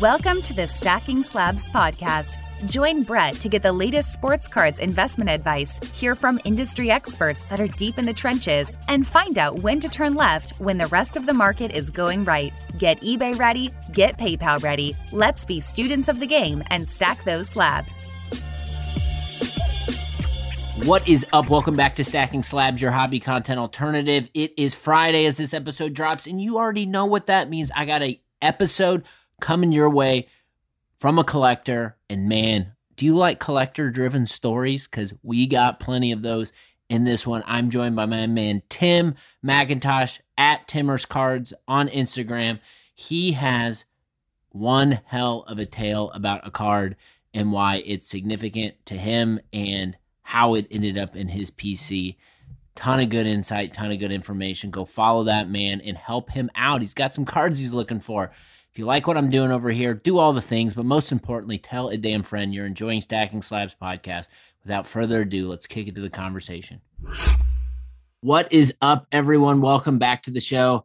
Welcome to the Stacking Slabs podcast. Join Brett to get the latest sports cards investment advice, hear from industry experts that are deep in the trenches, and find out when to turn left when the rest of the market is going right. Get eBay ready, get PayPal ready. Let's be students of the game and stack those slabs. What is up? Welcome back to Stacking Slabs, your hobby content alternative. It is Friday as this episode drops, and you already know what that means. I got a episode coming your way from a collector. And man, do you like collector driven stories? Because we got plenty of those in this one. I'm joined by my man Tim McIntosh at Timmer's Cards on Instagram. He has one hell of a tale about a card and why it's significant to him and how it ended up in his PC. Ton of good insight, ton of good information. Go follow that man and help him out. He's got some cards he's looking for. If you like what I'm doing over here, do all the things, but most importantly, tell a damn friend you're enjoying Stacking Slabs podcast. Without further ado, let's kick it to the conversation. What is up, everyone? Welcome back to the show.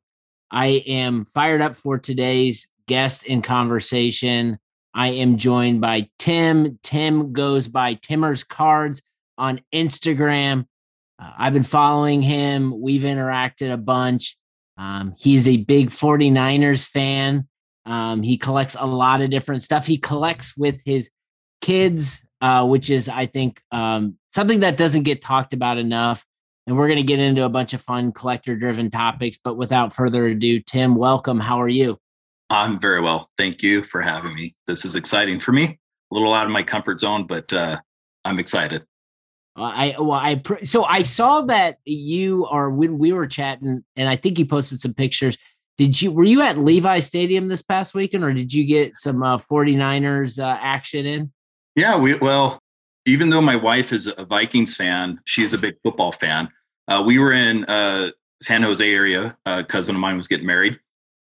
I am fired up for today's guest in conversation. I am joined by Tim. Tim goes by Timmer's Cards on Instagram. Uh, I've been following him. We've interacted a bunch. Um, he's a big 49ers fan. Um, he collects a lot of different stuff. He collects with his kids, uh, which is, I think, um, something that doesn't get talked about enough. And we're going to get into a bunch of fun collector driven topics. But without further ado, Tim, welcome. How are you? I'm very well. Thank you for having me. This is exciting for me. A little out of my comfort zone, but uh, I'm excited. Uh, I well, I so I saw that you are when we were chatting, and I think you posted some pictures. Did you were you at Levi Stadium this past weekend, or did you get some uh, 49ers uh, action in? Yeah, we well, even though my wife is a Vikings fan, she's a big football fan. Uh, we were in uh, San Jose area. A cousin of mine was getting married.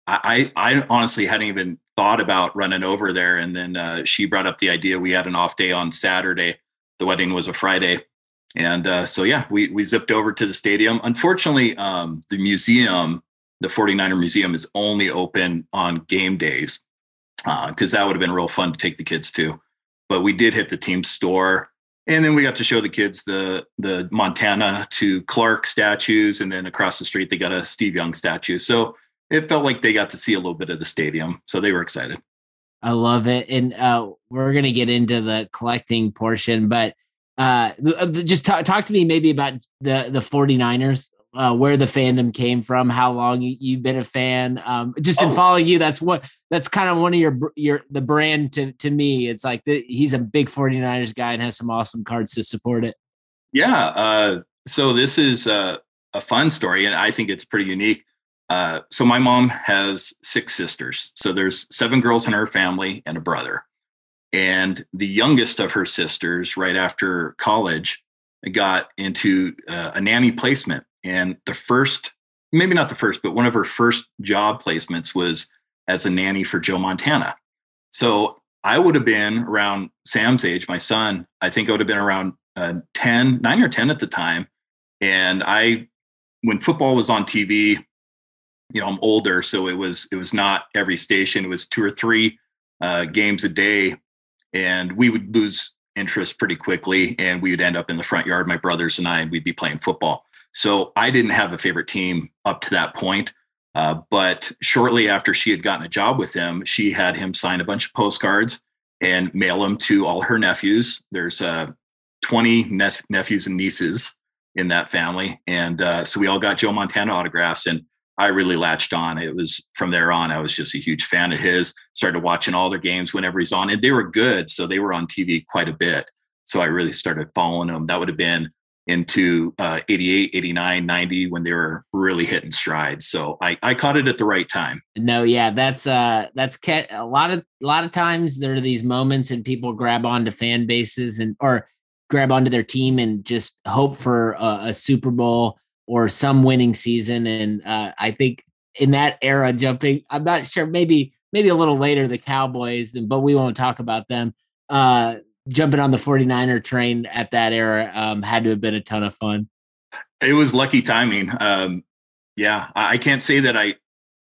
I, I, I honestly hadn't even thought about running over there, and then uh, she brought up the idea. We had an off day on Saturday. The wedding was a Friday, and uh, so yeah, we we zipped over to the stadium. Unfortunately, um, the museum the 49er Museum is only open on game days because uh, that would have been real fun to take the kids to. But we did hit the team store, and then we got to show the kids the the Montana to Clark statues, and then across the street they got a Steve Young statue. So it felt like they got to see a little bit of the stadium, so they were excited. I love it, and uh, we're gonna get into the collecting portion, but uh, uh just talk, talk to me maybe about the the 49ers uh, where the fandom came from, how long you, have been a fan. Um, just in oh. following you, that's what that's kind of one of your your the brand to to me. It's like the, he's a big 49ers guy and has some awesome cards to support it. Yeah. Uh, so this is uh, a fun story, and I think it's pretty unique. Uh, so my mom has six sisters. So there's seven girls in her family and a brother. And the youngest of her sisters, right after college, got into uh, a nanny placement and the first, maybe not the first, but one of her first job placements was as a nanny for Joe Montana. So I would have been around Sam's age, my son. I think I would have been around uh, 10, nine or 10 at the time. And I, when football was on TV, you know, I'm older, so it was it was not every station. It was two or three uh, games a day, and we would lose interest pretty quickly, and we would end up in the front yard, my brothers and I, and we'd be playing football. So I didn't have a favorite team up to that point. Uh, but shortly after she had gotten a job with him, she had him sign a bunch of postcards and mail them to all her nephews. There's uh, 20 ne- nephews and nieces in that family. And uh, so we all got Joe Montana autographs. And I really latched on. It was from there on, I was just a huge fan of his, started watching all their games whenever he's on. And they were good. So they were on TV quite a bit. So I really started following them. That would have been into uh, 88, 89, 90 when they were really hitting strides. So I, I caught it at the right time. No, yeah, that's uh that's a lot of a lot of times there are these moments and people grab onto fan bases and or grab onto their team and just hope for a, a Super Bowl or some winning season. And uh, I think in that era, jumping, I'm not sure, maybe maybe a little later the Cowboys, but we won't talk about them. Uh, jumping on the 49er train at that era um, had to have been a ton of fun. It was lucky timing. Um, yeah, I can't say that I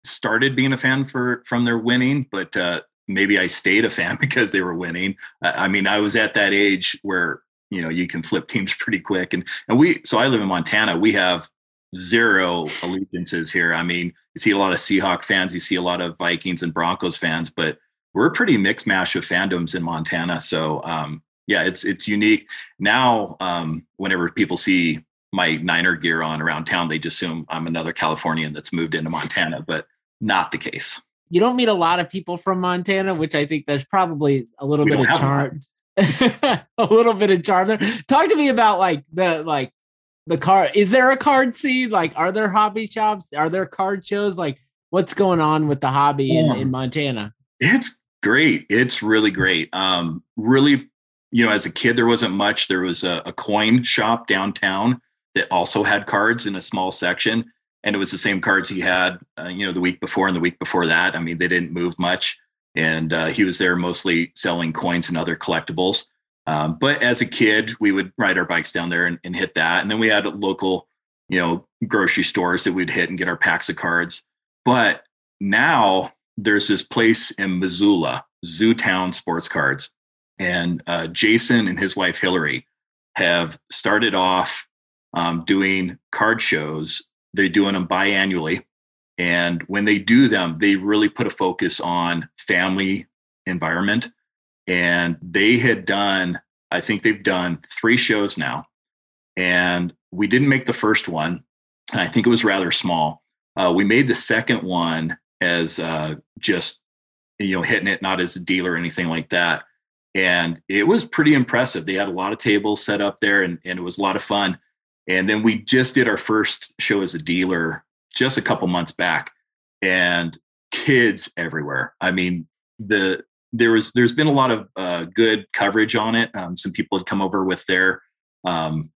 started being a fan for from their winning, but uh, maybe I stayed a fan because they were winning. I mean, I was at that age where you know you can flip teams pretty quick, and and we. So I live in Montana. We have zero allegiances here. I mean, you see a lot of Seahawk fans, you see a lot of Vikings and Broncos fans, but we're a pretty mixed mash of fandoms in Montana. So um, yeah, it's it's unique. Now, um, whenever people see my Niner gear on around town, they just assume I'm another Californian that's moved into Montana, but not the case. You don't meet a lot of people from Montana, which I think there's probably a little we bit of charm. a little bit of charm there. Talk to me about like the like the card. Is there a card scene? Like, are there hobby shops? Are there card shows? Like, what's going on with the hobby in, in Montana? It's great. It's really great. Um, really, you know, as a kid, there wasn't much. There was a, a coin shop downtown that also had cards in a small section, and it was the same cards he had, uh, you know, the week before and the week before that. I mean, they didn't move much, and uh, he was there mostly selling coins and other collectibles. Um, but as a kid, we would ride our bikes down there and, and hit that. And then we had local, you know, grocery stores that we'd hit and get our packs of cards. But now there's this place in Missoula, Zootown Sports Cards. And uh, Jason and his wife Hillary have started off um, doing card shows. They're doing them biannually. And when they do them, they really put a focus on family environment and they had done i think they've done three shows now and we didn't make the first one and i think it was rather small uh, we made the second one as uh, just you know hitting it not as a dealer or anything like that and it was pretty impressive they had a lot of tables set up there and, and it was a lot of fun and then we just did our first show as a dealer just a couple months back and kids everywhere i mean the there was there's been a lot of uh, good coverage on it. Um, some people had come over with their um,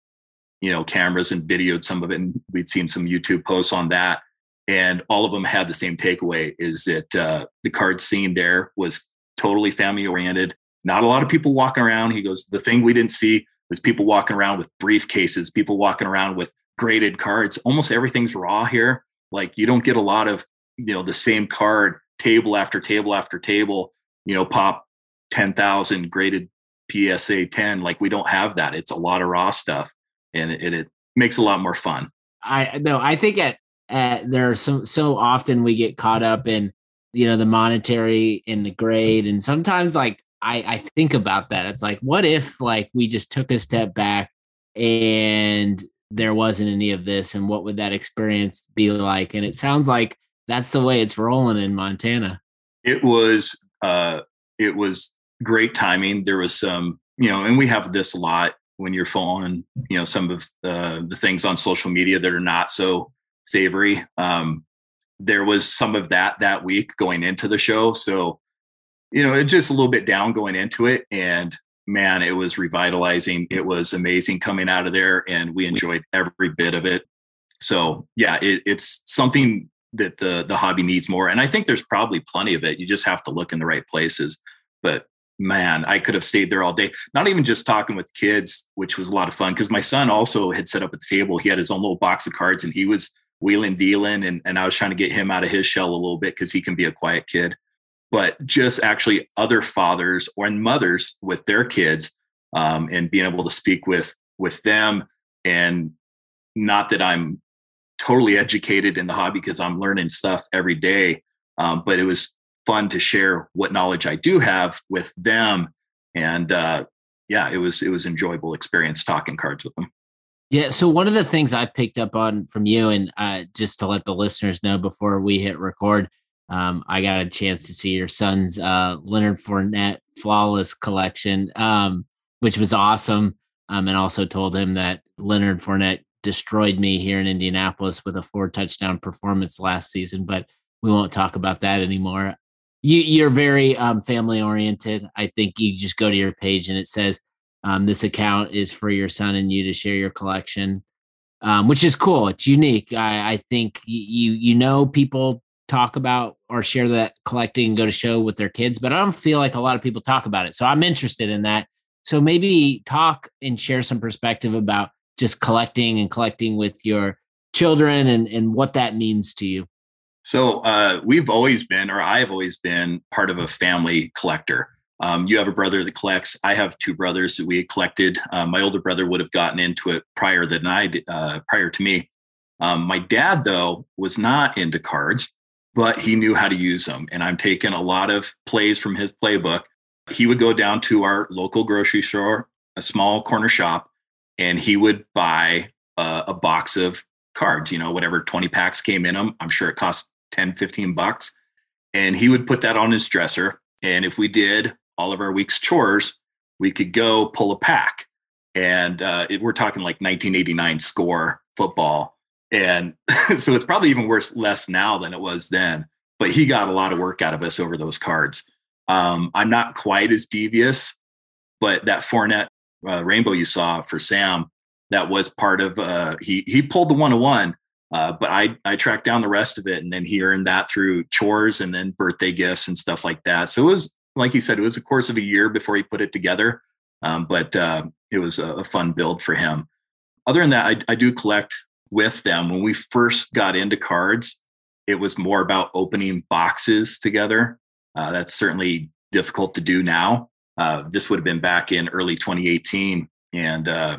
you know cameras and videoed some of it, and we'd seen some YouTube posts on that. And all of them had the same takeaway: is that uh, the card scene there was totally family oriented. Not a lot of people walking around. He goes, the thing we didn't see was people walking around with briefcases, people walking around with graded cards. Almost everything's raw here. Like you don't get a lot of you know the same card table after table after table you know, pop 10,000 graded PSA 10. Like we don't have that. It's a lot of raw stuff and it, it makes a lot more fun. I no, I think at, at there are so, so often we get caught up in, you know, the monetary and the grade. And sometimes like, I, I think about that. It's like, what if like we just took a step back and there wasn't any of this and what would that experience be like? And it sounds like that's the way it's rolling in Montana. It was uh, it was great timing. There was some, you know, and we have this a lot when you're following, you know, some of the, the things on social media that are not so savory. Um, there was some of that that week going into the show. So, you know, it just a little bit down going into it. And man, it was revitalizing. It was amazing coming out of there, and we enjoyed every bit of it. So, yeah, it, it's something that the the hobby needs more and i think there's probably plenty of it you just have to look in the right places but man i could have stayed there all day not even just talking with kids which was a lot of fun because my son also had set up a table he had his own little box of cards and he was wheeling dealing and, and i was trying to get him out of his shell a little bit because he can be a quiet kid but just actually other fathers or mothers with their kids um, and being able to speak with with them and not that i'm totally educated in the hobby because I'm learning stuff every day. Um, but it was fun to share what knowledge I do have with them. And uh, yeah, it was it was enjoyable experience talking cards with them. Yeah. So one of the things I picked up on from you, and uh, just to let the listeners know before we hit record, um, I got a chance to see your son's uh, Leonard Fournette flawless collection, um, which was awesome. Um, and also told him that Leonard Fournette destroyed me here in Indianapolis with a four touchdown performance last season, but we won't talk about that anymore. You, you're very um, family oriented. I think you just go to your page and it says um, this account is for your son and you to share your collection, um, which is cool. It's unique. I, I think you you know people talk about or share that collecting and go to show with their kids, but I don't feel like a lot of people talk about it. So I'm interested in that. So maybe talk and share some perspective about just collecting and collecting with your children and, and what that means to you? So uh, we've always been, or I've always been, part of a family collector. Um, you have a brother that collects. I have two brothers that we collected. Uh, my older brother would have gotten into it prior than I did, uh, prior to me. Um, my dad, though, was not into cards, but he knew how to use them. And I'm taking a lot of plays from his playbook. He would go down to our local grocery store, a small corner shop, and he would buy uh, a box of cards, you know, whatever 20 packs came in them. I'm sure it cost 10, 15 bucks. And he would put that on his dresser. And if we did all of our week's chores, we could go pull a pack. And uh, it, we're talking like 1989 score football. And so it's probably even worse, less now than it was then. But he got a lot of work out of us over those cards. Um, I'm not quite as devious, but that Fournette uh, rainbow you saw for Sam, that was part of uh, he he pulled the one to one, uh, but I I tracked down the rest of it, and then he earned that through chores and then birthday gifts and stuff like that. So it was like he said, it was a course of a year before he put it together, um, but uh, it was a, a, fun build for him. Other than that, I, I do collect with them. When we first got into cards, it was more about opening boxes together. Uh, that's certainly difficult to do now. Uh, this would have been back in early 2018, and uh,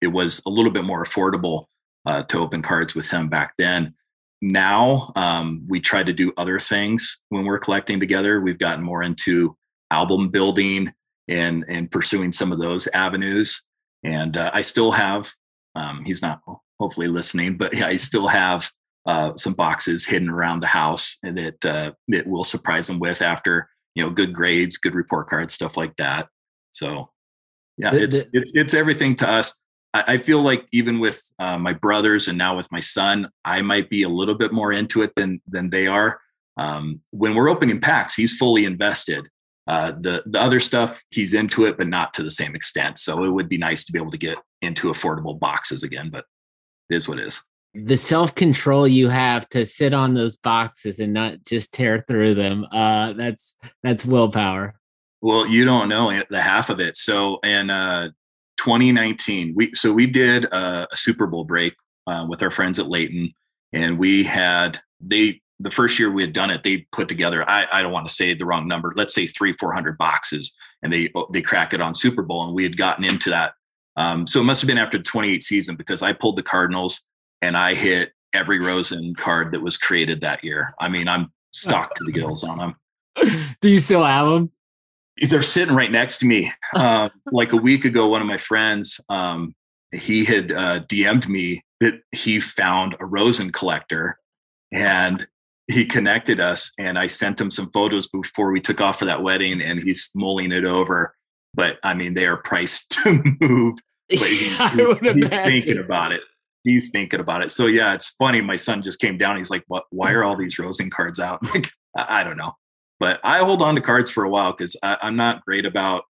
it was a little bit more affordable uh, to open cards with him back then. Now um, we try to do other things when we're collecting together. We've gotten more into album building and and pursuing some of those avenues. And uh, I still have. Um, he's not hopefully listening, but I still have uh, some boxes hidden around the house that uh, that will surprise him with after you know good grades, good report cards, stuff like that. So yeah, it's it's it's everything to us. I, feel like even with uh, my brothers and now with my son, I might be a little bit more into it than than they are. Um, when we're opening packs, he's fully invested. Uh, the the other stuff, he's into it, but not to the same extent. So it would be nice to be able to get into affordable boxes again, but it is what it is. The self control you have to sit on those boxes and not just tear through them. Uh, that's that's willpower. Well, you don't know the half of it. So, and uh, 2019, we so we did a, a Super Bowl break uh, with our friends at Layton, and we had they the first year we had done it, they put together I, I don't want to say the wrong number, let's say three four hundred boxes, and they they crack it on Super Bowl, and we had gotten into that. Um, so it must have been after the 28 season because I pulled the Cardinals and I hit every Rosen card that was created that year. I mean, I'm stocked to the gills on them. Do you still have them? They're sitting right next to me. Um, like a week ago, one of my friends, um, he had uh, DM'd me that he found a Rosen collector and he connected us and I sent him some photos before we took off for that wedding and he's mulling it over. But I mean, they are priced to move. But he, he, he's thinking about it. He's thinking about it. So yeah, it's funny. My son just came down. He's like, "What? Why are all these Rosen cards out?" like, I don't know. But I hold on to cards for a while because I'm not great about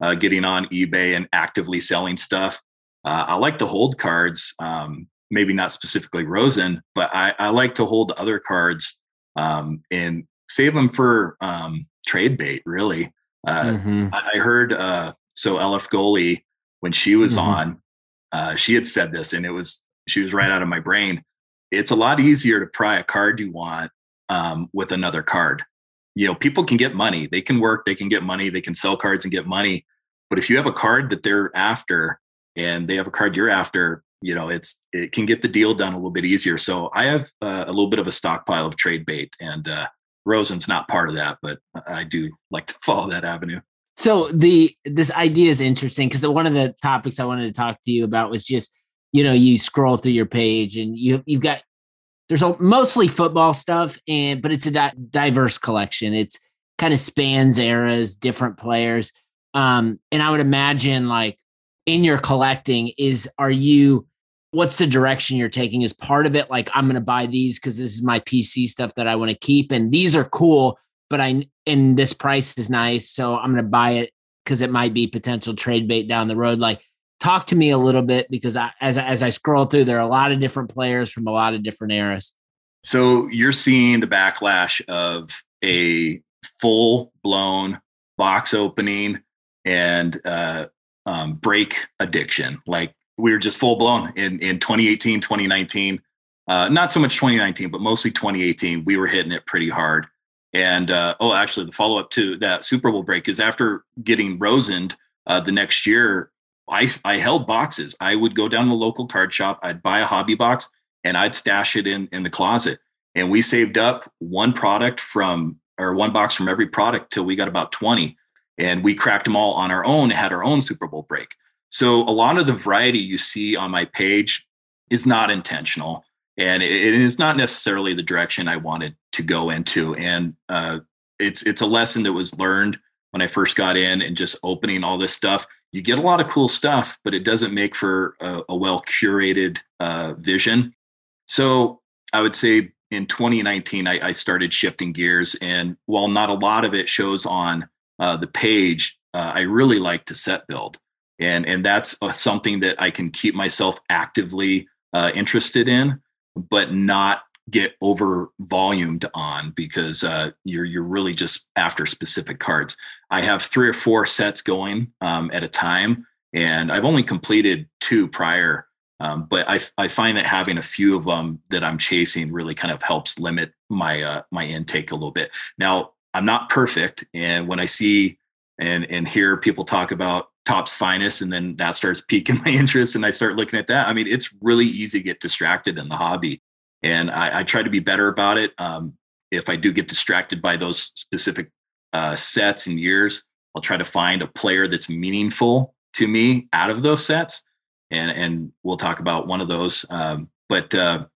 uh, getting on eBay and actively selling stuff. Uh, I like to hold cards, um, maybe not specifically Rosen, but I, I like to hold other cards um, and save them for um, trade bait. Really, uh, mm-hmm. I, heard uh, so LF goalie when she was mm-hmm. on, uh, she had said this, and it was she was right out of my brain. It's a lot easier to pry a card you want um, with another card you know people can get money. They can work they can get money they can sell cards and get money. But if you have a card that they're after and they have a card you're after you know it's it can get the deal done a little bit easier. So i have uh, a little bit of a stockpile of trade bait and uh, rosen's not part of that but i do like to follow that avenue. So the this idea is interesting because one of the topics i wanted to talk to you about was just you know you scroll through your page and you you've got there's a, mostly football stuff and but it's a di- diverse collection. It's kind of spans eras different players. Um and i would imagine like in your collecting is are you what's the direction you're taking? Is part of it like i'm going to buy these because this is my pc stuff that i want to keep and these are cool but i and this price is nice so i'm going to buy it because it might be potential trade bait down the road. Like talk to me a little bit because I, as as I scroll through, there are a lot of different players from a lot of different eras. So you're seeing the backlash of a full blown box opening and uh, um, break addiction. Like we were just full blown in in 2018, 2019. uh, not so much 2019, but mostly 2018, we were hitting it pretty hard. And uh, oh, actually, the follow up to that Super Bowl break is after getting Rosened uh, the next year, I, I held boxes. I would go down to the local card shop, I'd buy a hobby box, and I'd stash it in in the closet. And we saved up one product from or one box from every product till we got about 20. And we cracked them all on our own, had our own Super Bowl break. So a lot of the variety you see on my page is not intentional. And it is not necessarily the direction I wanted to go into. And uh, it's it's a lesson that was learned when I first got in and just opening all this stuff. You get a lot of cool stuff, but it doesn't make for a, a well curated uh, vision. So I would say in 2019, I, I, started shifting gears. And while not a lot of it shows on uh, the page, uh, I really like to set build. And, and that's uh, something that I can keep myself actively uh, interested in, but not get over volumed on because uh, you're you're really just after specific cards. I have three or four sets going um, at a time, and I've only completed two prior um, but I, I find that having a few of them that I'm chasing really kind of helps limit my uh, my intake a little bit. Now I'm not perfect, and when I see and and hear people talk about Topps Finest, and then that starts piquing my interest, and I start looking at that. I mean, it's really easy to get distracted in the hobby, and I, I try to be better about it. Um, if I do get distracted by those specific uh, sets and years, I'll try to find a player that's meaningful to me out of those sets and and we'll talk about one of those. Um, but uh,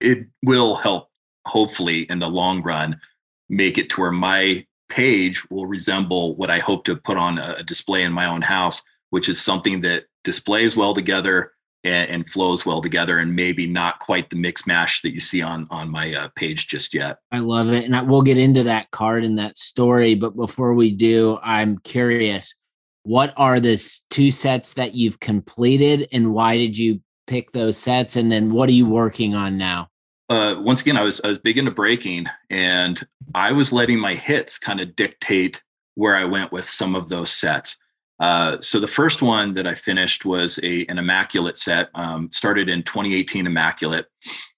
it will help, hopefully, in the long run, make it to where my page will resemble what I hope to put on a display in my own house, which is something that displays well together and, and flows well together, and maybe not quite the mix mash that you see on on my uh, page just yet. I love it, and I, we'll get into that card and that story. But before we do, I'm curious what are the two sets that you've completed and why did you pick those sets and then what are you working on now uh, once again i was i was big into breaking and i was letting my hits kind of dictate where i went with some of those sets uh, so the first one that i finished was a an immaculate set um, started in 2018 immaculate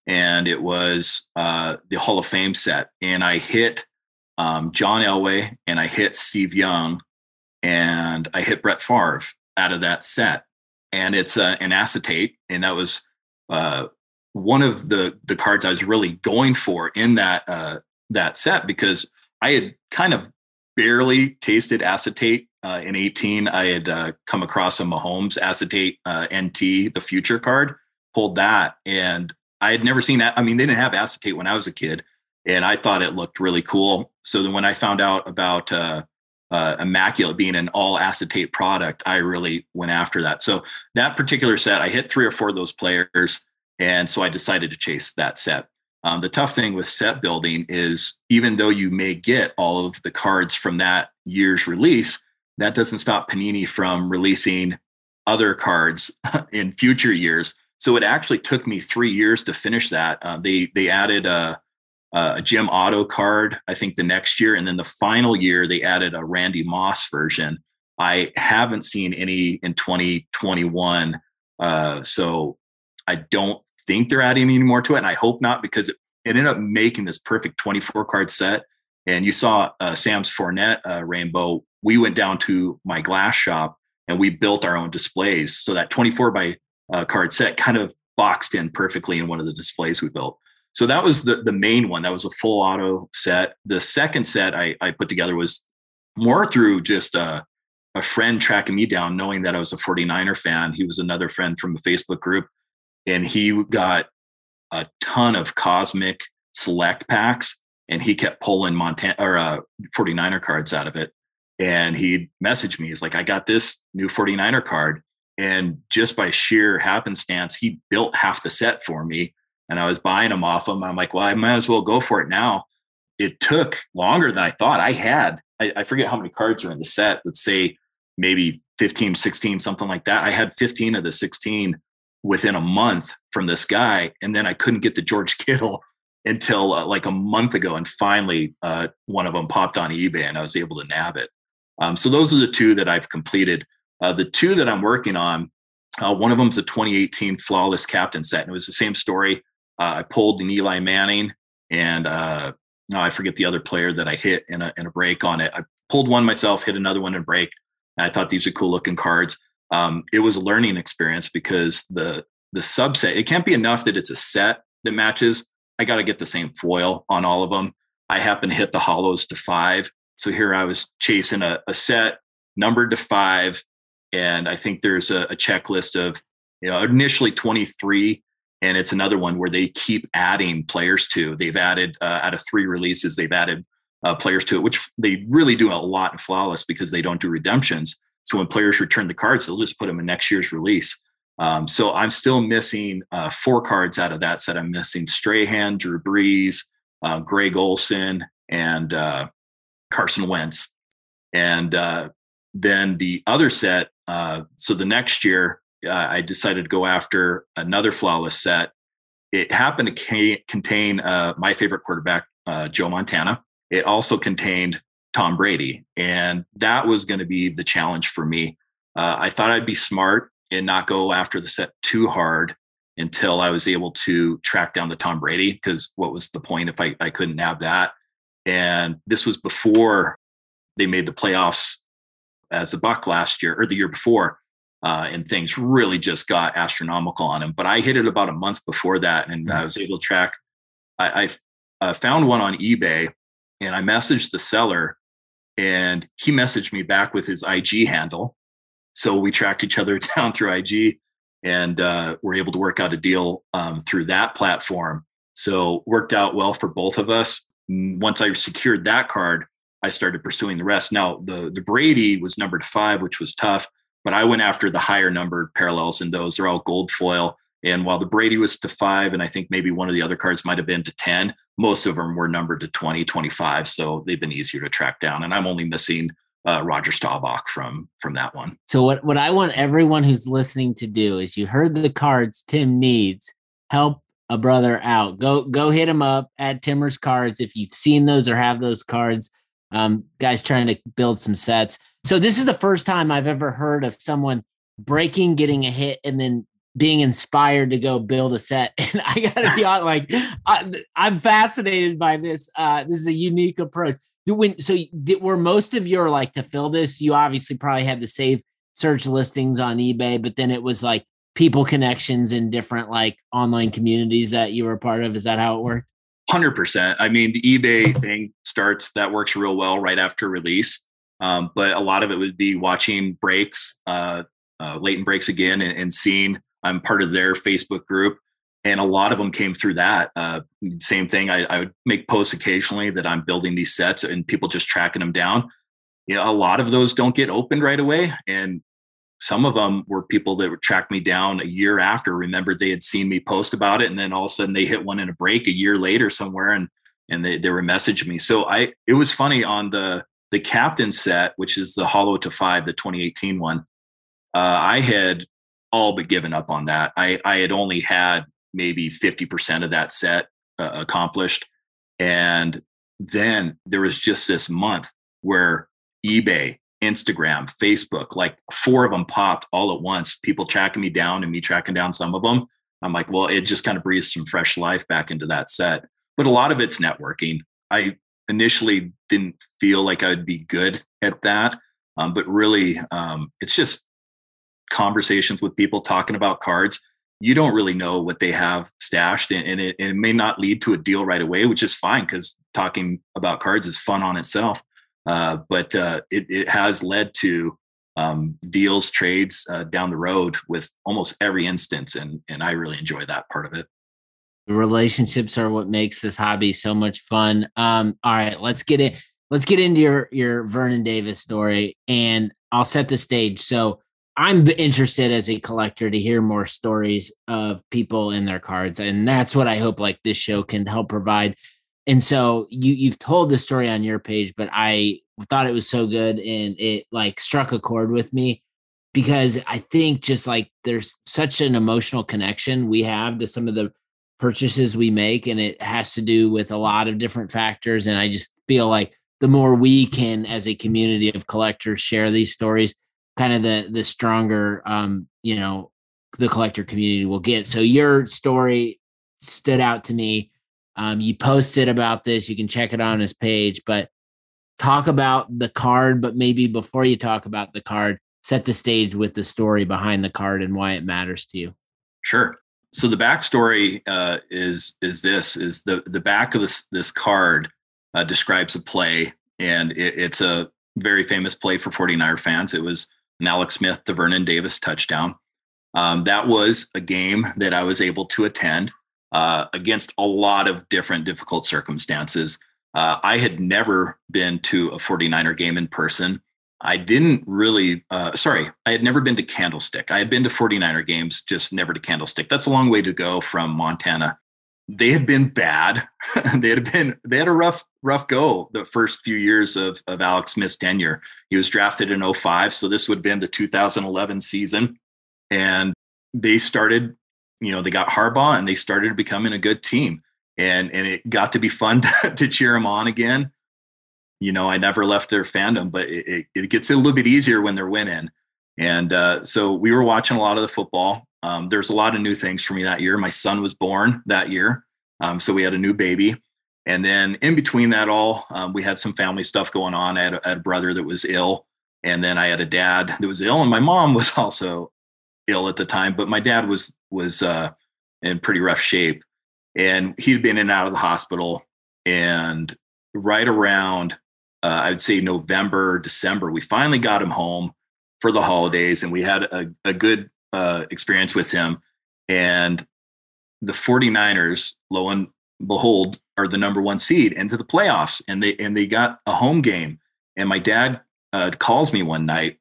and it was uh, the hall of fame set and i hit um, john elway and i hit steve young and I hit Brett Favre out of that set. And it's uh, an acetate, and that was uh, one of the the cards I was really going for in that uh, that set because I had kind of barely tasted acetate uh, in 18. I had uh, come across a Mahomes acetate uh, NT, the future card, pulled that, and I had never seen that. I mean, they didn't have acetate when I was a kid, and I thought it looked really cool. So then when I found out about uh, uh, immaculate being an all acetate product i really went after that so that particular set i hit three or four of those players and so i decided to chase that set um, the tough thing with set building is even though you may get all of the cards from that year's release that doesn't stop panini from releasing other cards in future years so it actually took me three years to finish that uh, they they added a a Jim Otto card, I think the next year. And then the final year, they added a Randy Moss version. I haven't seen any in 2021. Uh, so I don't think they're adding any more to it. And I hope not because it, ended up making this perfect 24 card set. And you saw uh, Sam's Fournette uh, rainbow. We went down to my glass shop and we built our own displays. So that 24 by uh, card set kind of boxed in perfectly in one of the displays we built. So that was the, the main one. That was a full auto set. The second set I, I put together was more through just a, a friend tracking me down, knowing that I was a 49er fan. He was another friend from a Facebook group, and he got a ton of cosmic select packs, and he kept pulling Montana or uh, 49er cards out of it. And he messaged me. He's like, I got this new 49er card. And just by sheer happenstance, he built half the set for me and I was buying them off him. I'm like, well, I might as well go for it now. It took longer than I thought. I had, I, I forget how many cards are in the set. Let's say maybe 15, 16, something like that. I had 15 of the 16 within a month from this guy. And then I couldn't get the George Kittle until uh, like a month ago. And finally, uh, one of them popped on eBay and I was able to nab it. Um, so those are the two that I've completed. Uh, the two that I'm working on, uh, one of them is a 2018 flawless captain set. And it was the same story Uh, I pulled an Eli Manning, and uh, no, I forget the other player that I hit in a in a break on it. I pulled one myself, hit another one in a break, and I thought these are cool looking cards. Um, it was a learning experience because the the subset it can't be enough that it's a set that matches. I got to get the same foil on all of them. I happen to hit the hollows to five, so here I was chasing a, a set numbered to five, and I think there's a, a checklist of you know initially 23 and it's another one where they keep adding players to. They've added uh, out of three releases, they've added uh, players to it, which they really do a lot in flawless because they don't do redemptions. So when players return the cards, they'll just put them in next year's release. Um, so I'm still missing uh, four cards out of that set. I'm missing Strahan, Drew Brees, uh, Greg Olsen, and uh, Carson Wentz. And uh, then the other set. so the next year, uh, I decided to go after another flawless set. It happened to ca- contain uh, my favorite quarterback, uh, Joe Montana. It also contained Tom Brady, and that was going to be the challenge for me. Uh, I thought I'd be smart and not go after the set too hard until I was able to track down the Tom Brady. Because what was the point if I, I couldn't have that? And this was before they made the playoffs as the Buck last year or the year before uh, and things really just got astronomical on him. But I hit it about a month before that, and mm-hmm. I was able to track. I, I uh, found one on eBay, and I messaged the seller, and he messaged me back with his IG handle. So we tracked each other down through IG, and uh, were able to work out a deal um, through that platform. So worked out well for both of us. Once I secured that card, I started pursuing the rest. Now the the Brady was numbered five, which was tough but I went after the higher numbered parallels, and those are all gold foil. And while the Brady was to five, and I think maybe one of the other cards might have been to 10, most of them were numbered to 20, 25. So they've been easier to track down. And I'm only missing uh, Roger Staubach from from that one. So what, what I want everyone who's listening to do is you heard the cards Tim needs, help a brother out. Go go hit him up at Timmer's Cards if you've seen those or have those cards. Um, guys trying to build some sets. So this is the first time I've ever heard of someone breaking, getting a hit, and then being inspired to go build a set. And I got to be honest, like I, am fascinated by this. Uh, this is a unique approach. Do when so did, were most of your like to fill this? You obviously probably had the save search listings on eBay, but then it was like people connections in different like online communities that you were a part of. Is that how it worked? Hundred percent. I mean, the eBay thing starts that works real well right after release. Um, but a lot of it would be watching breaks, uh, uh, Layton breaks again, and, and, seeing. I'm part of their Facebook group, and a lot of them came through that. Uh, same thing. I, I, would make posts occasionally that I'm building these sets, and people just tracking them down. You know, a lot of those don't get opened right away, and some of them were people that would track me down a year after. Remembered they had seen me post about it, and then all of a sudden they hit one in a break a year later somewhere, and and they, they were messaging me. So I it was funny on the the captain set, which is the Hollow to Five, the 2018 one, uh, I had all but given up on that. I, I had only had maybe 50% of that set uh, accomplished. And then there was just this month where eBay, Instagram, Facebook, like four of them popped all at once, people tracking me down and me tracking down some of them. I'm like, well, it just kind of breathes some fresh life back into that set. But a lot of it's networking. I initially didn't feel like I'd be good at that. Um, but really, um, it's just conversations with people talking about cards. You don't really know what they have stashed, and, and, it, and it, may not lead to a deal right away, which is fine because talking about cards is fun on itself. Uh, but uh, it, it, has led to um, deals, trades uh, down the road with almost every instance, and and I really enjoy that part of it relationships are what makes this hobby so much fun. Um, all right, let's get it. Let's get into your your Vernon Davis story, and I'll set the stage. So I'm interested as a collector to hear more stories of people in their cards, and that's what I hope like this show can help provide. And so you you've told the story on your page, but I thought it was so good and it like struck a chord with me because I think just like there's such an emotional connection we have to some of the purchases we make and it has to do with a lot of different factors and i just feel like the more we can as a community of collectors share these stories kind of the the stronger um you know the collector community will get so your story stood out to me. Um, you posted about this. You can check it on his page, but talk about the card. But maybe before you talk about the card, set the stage with the story behind the card and why it matters to you. Sure. So the backstory uh, is is this: is the the back of this this card uh, describes a play, and it, it's a very famous play for 49er fans. It was an Alex Smith to Vernon Davis touchdown. Um, that was a game that I was able to attend uh, against a lot of different difficult circumstances. Uh, I had never been to a 49er game in person. I didn't really, uh, sorry, I had never been to Candlestick. I had been to 49er games, just never to Candlestick. That's a long way to go from Montana. They had been bad. they had been, they had a rough, rough go the first few years of, of Alex Smith's tenure. He was drafted in 05. So this would have been the 2011 season. And they started, you know, they got Harbaugh and they started becoming a good team. And, and it got to be fun to, to cheer them on again you know, I never left their fandom, but it, it, it gets a little bit easier when they're winning. And uh, so we were watching a lot of the football. Um, there's a lot of new things for me that year. My son was born that year. Um, so we had a new baby. And then in between that all, um, we had some family stuff going on. I had, a, I had, a, brother that was ill. And then I had a dad that was ill. And my mom was also ill at the time, but my dad was, was uh, in pretty rough shape. And he'd been in and out of the hospital. And right around uh, I'd say November, December. We finally got him home for the holidays and we had a, a good uh, experience with him. And the 49ers, lo and behold, are the number one seed into the playoffs. And they and they got a home game. And my dad uh, calls me one night.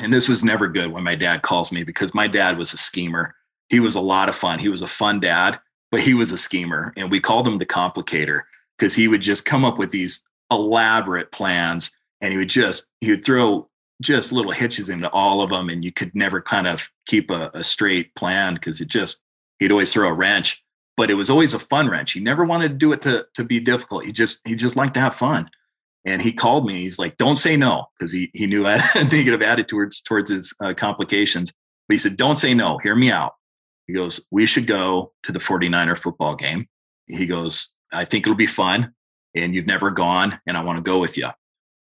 And this was never good when my dad calls me because my dad was a schemer. He was a lot of fun. He was a fun dad, but he was a schemer. And we called him the complicator because he would just come up with these elaborate plans and he would just he would throw just little hitches into all of them and you could never kind of keep a, a straight plan because it just he'd always throw a wrench but it was always a fun wrench. He never wanted to do it to to be difficult. He just he just liked to have fun. And he called me. He's like don't say no because he he knew I had a negative attitude towards his uh, complications. But he said don't say no. Hear me out. He goes we should go to the 49er football game. He goes i think it'll be fun and you've never gone and I want to go with you.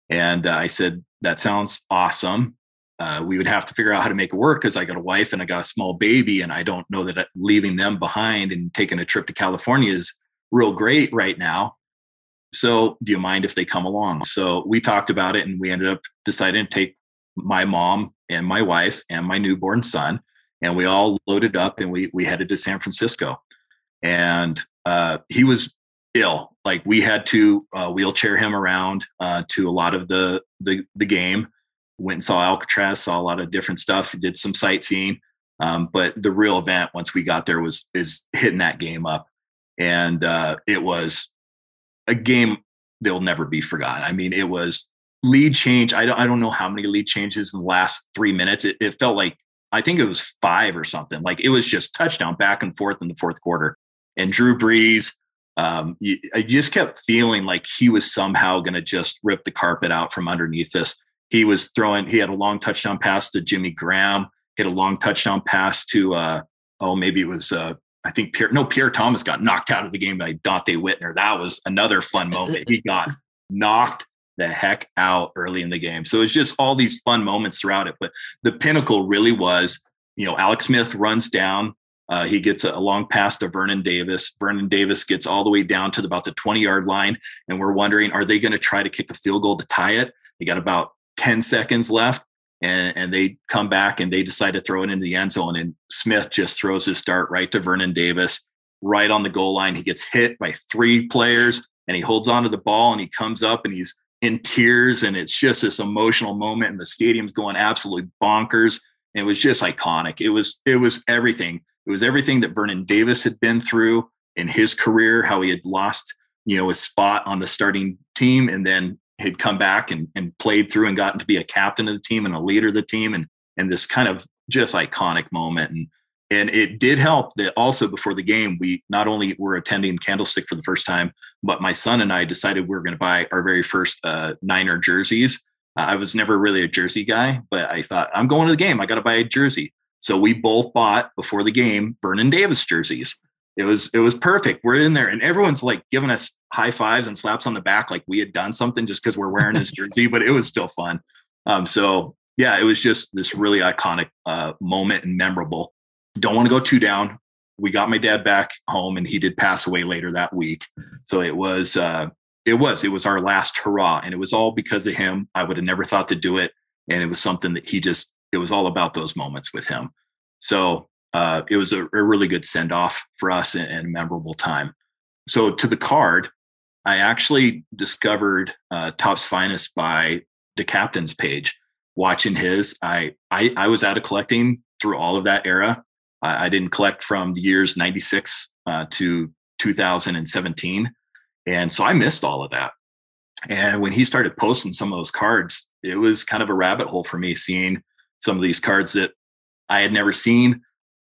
And uh, I said, that sounds awesome. Uh, we would have to figure out how to make it work because I got a wife and I got a small baby, and I don't know that leaving them behind and taking a trip to California is real great right now. So, do you mind if they come along? So, we talked about it and we ended up deciding to take my mom and my wife and my newborn son, and we all loaded up and we we headed to San Francisco. And uh, he was ill. Like we had to uh, wheelchair him around uh, to a lot of the, the the game. Went and saw Alcatraz, saw a lot of different stuff. Did some sightseeing, um, but the real event once we got there was is hitting that game up, and uh, it was a game that'll never be forgotten. I mean, it was lead change. I don't I don't know how many lead changes in the last three minutes. It, it felt like I think it was five or something. Like it was just touchdown back and forth in the fourth quarter. And Drew Brees um, you, I just kept feeling like he was somehow going to just rip the carpet out from underneath this. He was throwing, he had a long touchdown pass to Jimmy Graham, hit a long touchdown pass to, uh, oh, maybe it was, uh, I think Pierre, no, Pierre Thomas got knocked out of the game by Donte Whitner. That was another fun moment. He got knocked the heck out early in the game. So it's just all these fun moments throughout it. But the pinnacle really was, you know, Alex Smith runs down uh, he gets a, long pass to Vernon Davis. Vernon Davis gets all the way down to about the 20 yard line. And we're wondering, are they going to try to kick a field goal to tie it? They got about 10 seconds left. And, and they come back and they decide to throw it into the end zone. And Smith just throws his dart right to Vernon Davis, right on the goal line. He gets hit by three players and he holds onto the ball and he comes up and he's in tears. And it's just this emotional moment. And the stadium's going absolutely bonkers. And it was just iconic. It was, it was everything it was everything that Vernon Davis had been through in his career, how he had lost, you know, his spot on the starting team and then had come back and, and played through and gotten to be a captain of the team and a leader of the team and and this kind of just iconic moment. And and it did help that also before the game, we not only were attending Candlestick for the first time, but my son and I decided we were going to buy our very first uh, Niner jerseys. Uh, I was never really a jersey guy, but I thought I'm going to the game. I got to buy a jersey. So we both bought before the game Vernon Davis jerseys. it was it was perfect. We're in there, and everyone's like giving us high fives and slaps on the back, like we had done something just because we're wearing his jersey. But it was still fun. Um, so yeah, it was just this really iconic uh, moment and memorable. Don't want to go too down. We got my dad back home, and he did pass away later that week. So it was uh, it was it was our last hurrah, and it was all because of him. I would have never thought to do it, and it was something that he just it was all about those moments with him. So uh, it was a, a, really good send off for us and, and, a memorable time. So to the card, I actually discovered uh, Topps Finest by the captain's page. Watching his, I, I I was out of collecting through all of that era. I, I didn't collect from the years '96 uh, to 2017, and so I missed all of that. And when he started posting some of those cards, it was kind of a rabbit hole for me seeing some of these cards that I had never seen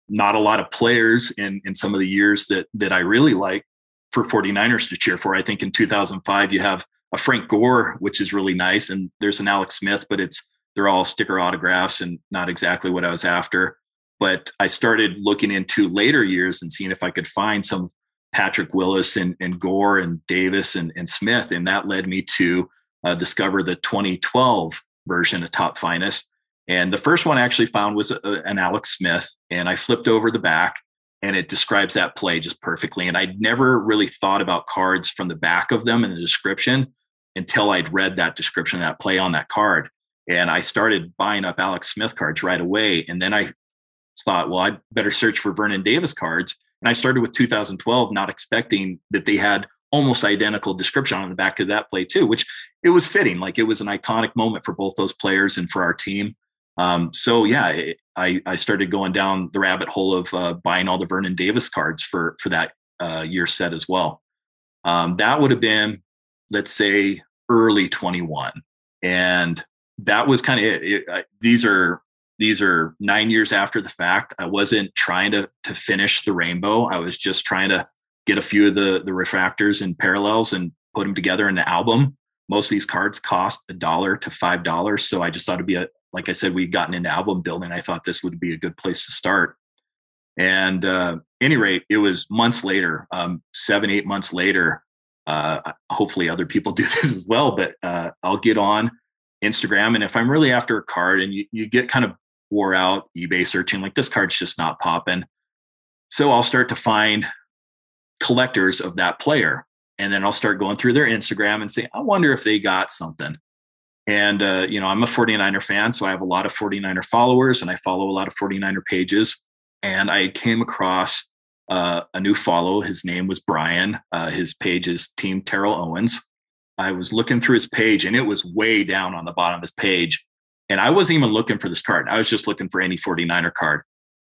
not a lot of players in in some of the years that that I really like for 49ers to cheer for. I think in 2005 you have a Frank Gore, which is really nice, and there's an Alex Smith, but it's they're all sticker autographs and not exactly what I was after. But I started looking into later years and seeing if I could find some Patrick Willis and, and Gore and Davis and, and Smith, and that led me to uh, discover the 2012 version of Topps Finest and the first one I actually found was a, an Alex Smith, and I flipped over the back and it describes that play just perfectly. And I'd never really thought about cards from the back of them in the description until I'd read that description that play on that card. And I started buying up Alex Smith cards right away. And then I thought, well, I better search for Vernon Davis cards. And I started with 2012, not expecting that they had almost identical description on the back of that play too, which it was fitting. Like it was an iconic moment for both those players and for our team. Um, so yeah, I, I started going down the rabbit hole of uh, buying all the Vernon Davis cards for for that uh, year set as well. Um, that would have been, let's say, early 21, and that was kind of it. it I, these are these are nine years after the fact. I wasn't trying to to finish the rainbow. I was just trying to get a few of the the refractors and parallels and put them together in the album. Most of these cards cost a dollar to five dollars, so I just thought it'd be a, like I said, we'd gotten into album building. I thought this would be a good place to start. And uh, any rate, it was months later, um, seven, eight months later. Uh, hopefully, other people do this as well. But uh, I'll get on Instagram, and if I'm really after a card, and you, you get kind of wore out eBay searching, like this card's just not popping. So I'll start to find collectors of that player, and then I'll start going through their Instagram and say, I wonder if they got something. And, uh, you know, I'm a 49er fan, so I have a lot of 49er followers and I follow a lot of 49er pages. And I came across uh, a new follow. His name was Brian. Uh, his page is Team Terrell Owens. I was looking through his page and it was way down on the bottom of his page. And I wasn't even looking for this card. I was just looking for any 49er card.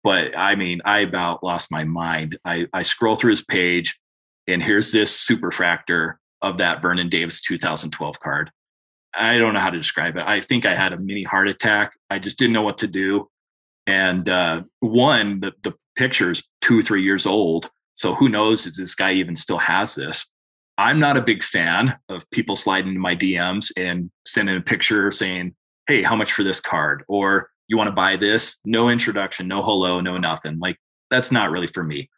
But I mean, I about lost my mind. I, I scroll through his page and here's this superfractor of that Vernon Davis 2012 card. I don't know how to describe it. I think I had a mini heart attack. I just didn't know what to do. And uh, one, the, the picture's two, three years old. So who knows if this guy even still has this? I'm not a big fan of people sliding into my DMs and sending a picture saying, Hey, how much for this card? Or you want to buy this? No introduction, no hello, no nothing. Like that's not really for me.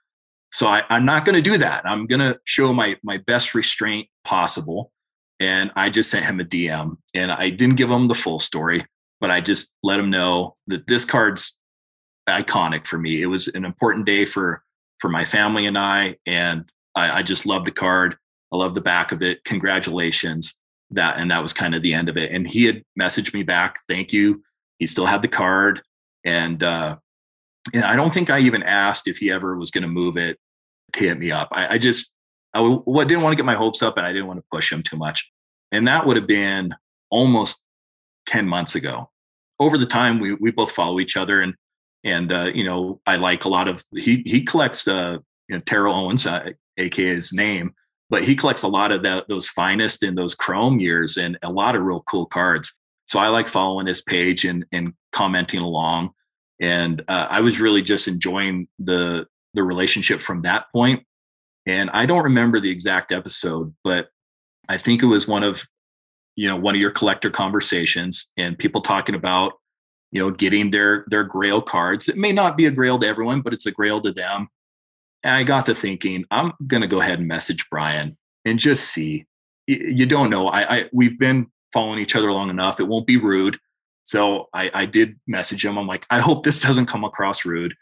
So I, am not going to do that. I'm going to show my my best restraint possible and I just sent him a DM and I didn't give him the full story, but I just let him know that this card's iconic for me. It was an important day for for my family and I, and I, I just love the card. I love the back of it. Congratulations. That and that was kind of the end of it. And he had messaged me back, thank you. He still had the card. And uh and I don't think I even asked if he ever was going to move it to hit me up. I, I just I w- didn't want to get my hopes up and I didn't want to push him too much. And that would have been almost 10 months ago. Over the time, we, we both follow each other and, and, uh, you know, I like a lot of, he, he collects, uh, you know, Terrell Owens, uh, aka his name, but he collects a lot of that, those finest in those chrome years and a lot of real cool cards. So I like following his page and, and commenting along. And uh, I was really just enjoying the, the relationship from that point and I don't remember the exact episode, but I think it was one of, you know, one of your collector conversations and people talking about, you know, getting their their grail cards. It may not be a grail to everyone, but it's a grail to them. And I got to thinking, I'm going to go ahead and message Brian and just see. You don't know. I, I we've been following each other long enough. It won't be rude. So I, I did message him. I'm like, I hope this doesn't come across rude,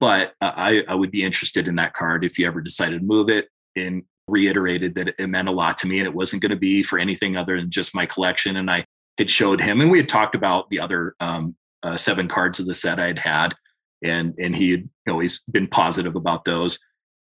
but I, I would be interested in that card if you ever decided to move it. And reiterated that it meant a lot to me and it wasn't going to be for anything other than just my collection. And I had showed him, and we had talked about the other um, uh, seven cards of the set I had had, and and he had always been positive about those.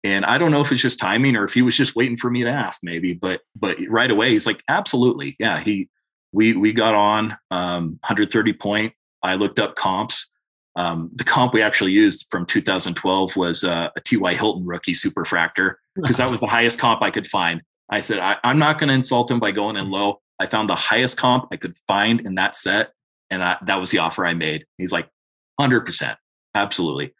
And I don't know if it's just timing or if he was just waiting for me to ask, maybe. But but right away he's like, absolutely, yeah. He we we got on um, 130 point. I looked up comps. Um, the comp we actually used from 2012 was uh, a T.Y. Hilton rookie superfractor because that was the highest comp I could find. I said, I, am not going to insult him by going in low. I found the highest comp I could find in that set. And I, that was the offer I made. He's like, 100%. Absolutely.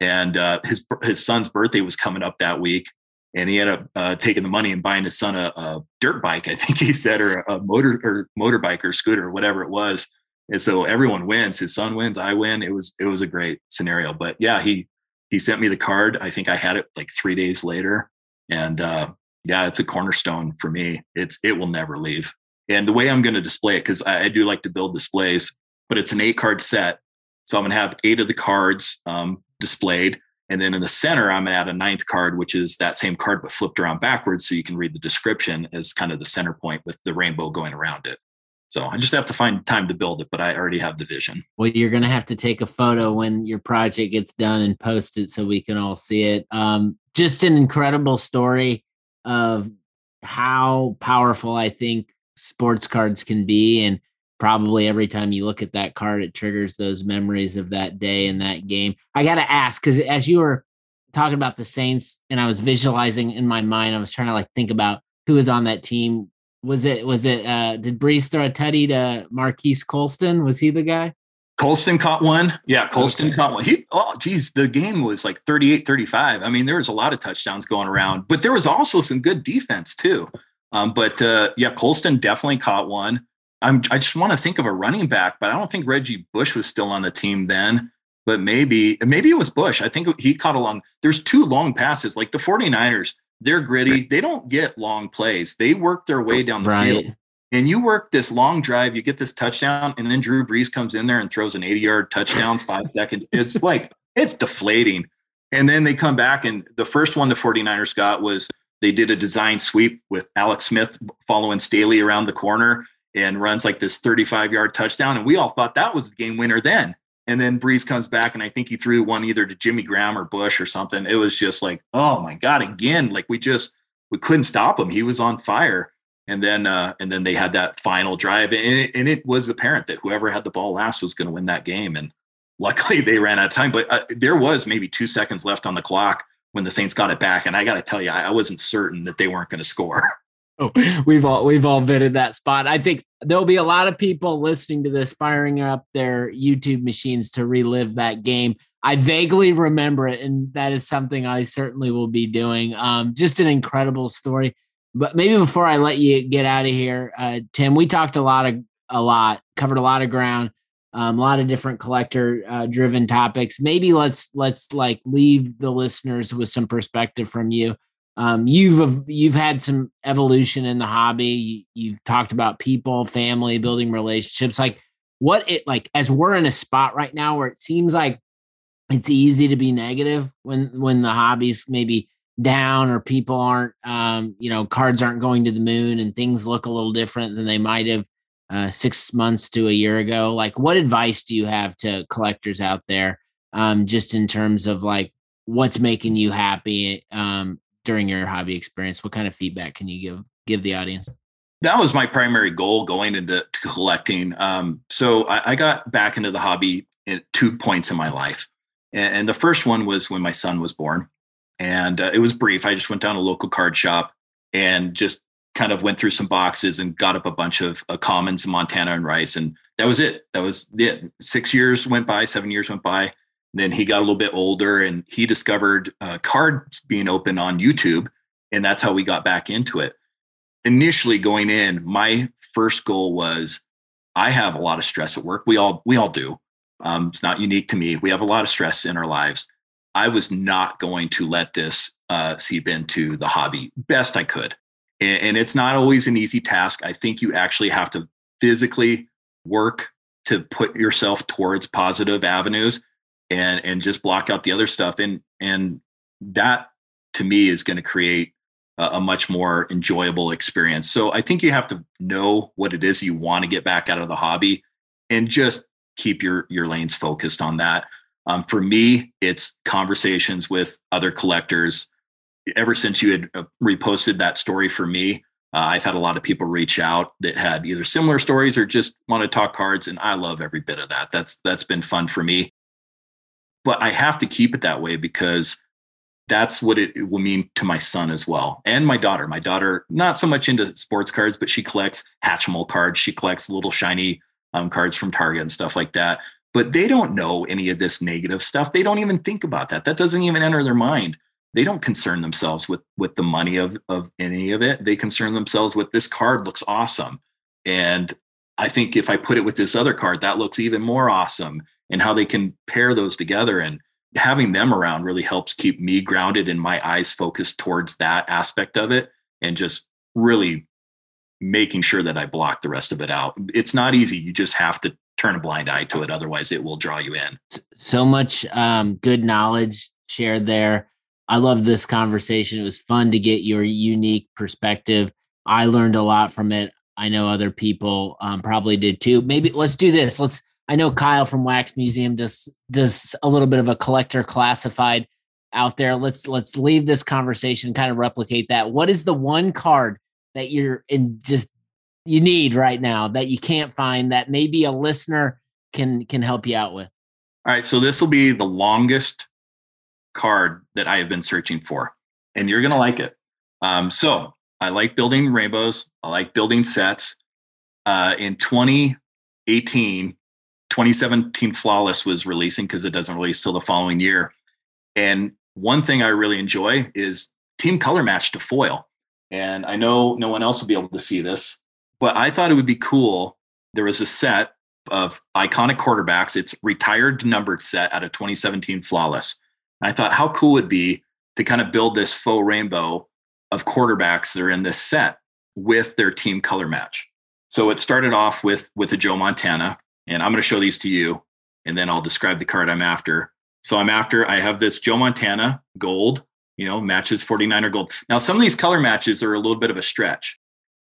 And uh, his, his son's birthday was coming up that week. And he ended up uh, taking the money and buying his son a, a, dirt bike, I think he said, or a motor or motorbike or scooter or whatever it was. And so everyone wins. His son wins. I win. It was it was a great scenario. But yeah, he he sent me the card. I think I had it like three days later, and uh, yeah, it's a cornerstone for me. It's it will never leave. And the way I'm going to display it, because I, I, do like to build displays, but it's an eight card set. So I'm going to have eight of the cards um, displayed. And then in the center, I'm going to add a ninth card, which is that same card, but flipped around backwards. So you can read the description as kind of the center point with the rainbow going around it. So I just have to find time to build it, but I already have the vision. Well, you're going to have to take a photo when your project gets done and post it so we can all see it. Um, just an incredible story of how powerful I think sports cards can be. And probably every time you look at that card, it triggers those memories of that day and that game. I got to ask, because as you were talking about the Saints and I was visualizing in my mind, I was trying to like think about who was on that team was it was it uh did Brees throw a tutty to Marques Colston? Was he the guy? Colston caught one. Yeah, Colston okay. caught one. He oh geez, the game was like 38 35. I mean, there was a lot of touchdowns going around, but there was also some good defense too. Um, but uh, yeah, Colston definitely caught one. I'm I just want to think of a running back, but I don't think Reggie Bush was still on the team then. But maybe maybe it was Bush. I think he caught a long. There's two long passes. Like the 49ers, they're gritty. They don't get long plays. They work their way down the right. field. And you work this long drive, you get this touchdown, and then Drew Brees comes in there and throws an 80 yard touchdown, five seconds. It's like, it's deflating. And then they come back, and the first one the 49ers got was they did a design sweep with Alex Smith following Staley around the corner and runs like this 35 yard touchdown. And we all thought that was the game winner then. And then Brees comes back, and I think he threw one either to Jimmy Graham or Bush or something. It was just like, oh my God, again, like we just we couldn't stop him. He was on fire. And then uh, and then they had that final drive, and it, and it was apparent that whoever had the ball last was going to win that game. And luckily, they ran out of time. But uh, there was maybe two seconds left on the clock when the Saints got it back, and I got to tell you, I, I wasn't certain that they weren't going to score. Oh, we've all we've all been in that spot. I think there'll be a lot of people listening to this firing up their YouTube machines to relive that game. I vaguely remember it, and that is something I certainly will be doing. Um, just an incredible story. But maybe before I let you get out of here, uh, Tim, we talked a lot of a lot, covered a lot of ground, um, a lot of different collector uh, driven topics. Maybe let's let's like leave the listeners with some perspective from you um, you've you've had some evolution in the hobby. You've talked about people, family, building relationships. Like what it like as we're in a spot right now where it seems like it's easy to be negative when when the hobby's maybe down or people aren't um, you know cards aren't going to the moon and things look a little different than they might have uh, six months to a year ago like what advice do you have to collectors out there um, just in terms of like what's making you happy um, during your hobby experience? What kind of feedback can you give give the audience? That was my primary goal going into collecting. Um, so I, I, got back into the hobby at two points in my life, and, and the first one was when my son was born, and uh, it was brief. I just went down to a local card shop and just kind of went through some boxes and got up a bunch of uh, commons, Montana and Rice, and that was it. That was it. Six years went by, seven years went by then he got a little bit older and he discovered uh, cards being open on YouTube. And that's how we got back into it. Initially going in, my first goal was I have a lot of stress at work. We all we all do. Um, it's not unique to me. We have a lot of stress in our lives. I was not going to let this uh, seep into the hobby best I could. And, and it's not always an easy task. I think you actually have to physically work to put yourself towards positive avenues and and just block out the other stuff and and that to me is going to create a, a, much more enjoyable experience so i think you have to know what it is you want to get back out of the hobby and just keep your your lanes focused on that um, for me it's conversations with other collectors ever since you had uh, reposted that story for me uh, I've had a lot of people reach out that had either similar stories or just want to talk cards, and I love every bit of that. That's that's been fun for me. But I have to keep it that way because that's what it, will mean to my son as well and my daughter. My daughter, not so much into sports cards, but she collects Hatchimal cards. She collects little shiny um, cards from Target and stuff like that. But they don't know any of this negative stuff. They don't even think about that. That doesn't even enter their mind they don't concern themselves with with the money of of any of it they concern themselves with this card looks awesome and i think if i put it with this other card that looks even more awesome and how they can pair those together and having them around really helps keep me grounded and my eyes focused towards that aspect of it and just really making sure that i block the rest of it out it's not easy you just have to turn a blind eye to it otherwise it will draw you in so much um, good knowledge shared there I love this conversation. It was fun to get your unique perspective. I learned a lot from it. I know other people um, probably did too. Maybe let's do this. Let's. I know Kyle from Wax Museum does does a little bit of a collector classified out there. Let's let's leave this conversation, kind of replicate that. What is the one card that you're in just you need right now that you can't find that maybe a listener can can help you out with? All right, so this will be the longest card that I have been searching for, and you're to like it. Um, so I like building rainbows. I like building sets. Uh, in 2018, 2017 Flawless was releasing because it doesn't release till the following year. And one thing I really enjoy is team color match to foil. And I know no one else will be able to see this, but I thought it would be cool. There was a set of iconic quarterbacks. It's retired numbered set out of 2017 Flawless. And I thought, how cool would be to kind of build this faux rainbow of quarterbacks that are in this set with their team color match. So it started off with with a Joe Montana, and I'm going to show these to you, and then I'll describe the card I'm after. So I'm after. I have this Joe Montana gold, you know, matches 49er gold. Now some of these color matches are a little bit of a stretch,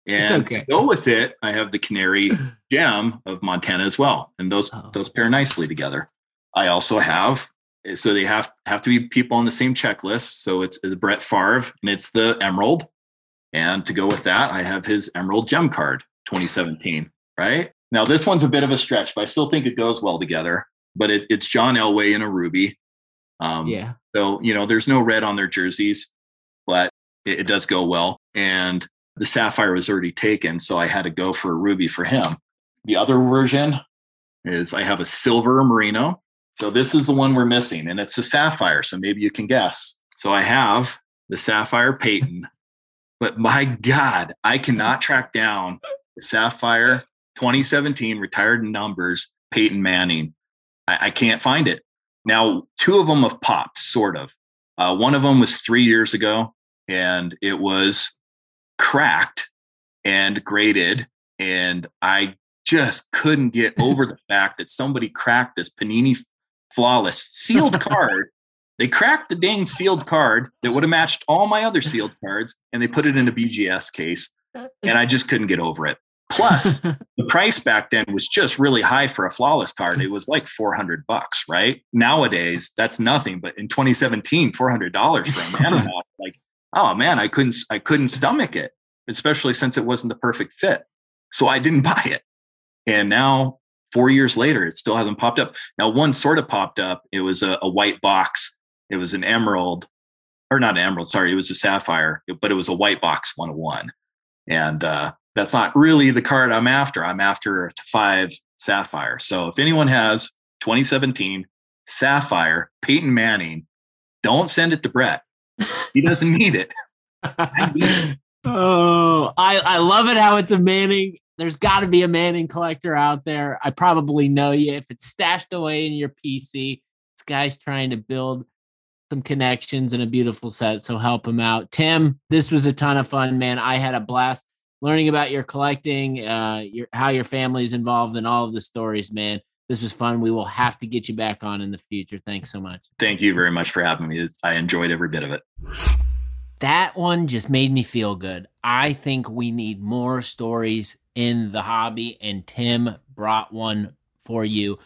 and okay. to go with it, I have the Canary Gem of Montana as well, and those oh. those pair nicely together. I also have so they have have to be people on the same checklist. So it's, the Brett Favre and it's the Emerald. And to go with that, I have his Emerald Gem card 2017. Right now, this one's a bit of a stretch, but I still think it goes well together. But it's it's John Elway in a ruby. Um, yeah. So you know, there's no red on their jerseys, but it, it does go well. And the sapphire was already taken, so I had to go for a ruby for him. The other version is I have a silver Marino so this is the one we're missing, and it's a sapphire. So maybe you can guess. So I have the sapphire Peyton, but my God, I cannot track down the sapphire 2017 retired numbers Peyton Manning. I, I can't find it. Now, two of them have popped, sort of. Uh, one of them was three years ago, and it was cracked and graded, and I just couldn't get over the fact that somebody cracked this Panini flawless sealed card. They cracked the dang sealed card that would have matched all my other sealed cards, and they put it in a BGS case, and I just couldn't get over it. Plus, the price back then was just really high for a flawless card. It was like 400 bucks, right? Nowadays, that's nothing. But in 2017, $400 for a mana like, oh man, I couldn't, I couldn't stomach it, especially since it wasn't the perfect fit. So I didn't buy it. And now four years later, it still hasn't popped up. Now, one sort of popped up. It was a, a white box. It was an emerald, or not an emerald. Sorry, it was a sapphire, but it was a white box 101. And uh, that's not really the card I'm after. I'm after five sapphire. So if anyone has 2017 sapphire Peyton Manning, don't send it to Brett. He doesn't need it. oh, I, I love it how it's a Manning there's got to be a Manning collector out there. I probably know you. If it's stashed away in your PC, this guy's trying to build some connections and a beautiful set. So help him out. Tim, this was a ton of fun, man. I had a blast learning about your collecting, uh, your how your family's involved in all of the stories, man. This was fun. We will have to get you back on in the future. Thanks so much. Thank you very much for having me. I enjoyed every bit of it. That one just made me feel good. I think we need more stories in the hobby, and Tim brought one for you.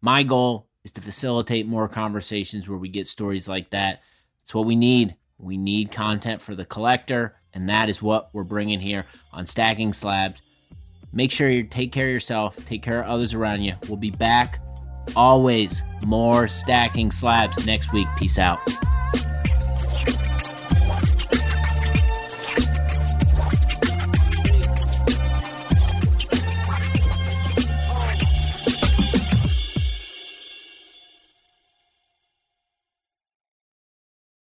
My goal is to facilitate more conversations where we get stories like that. It's what we need. We need content for the collector, and that is what we're bringing here on Stacking Slabs. Make sure you take care of yourself, take care of others around you. We'll be back always more stacking slabs next week. Peace out.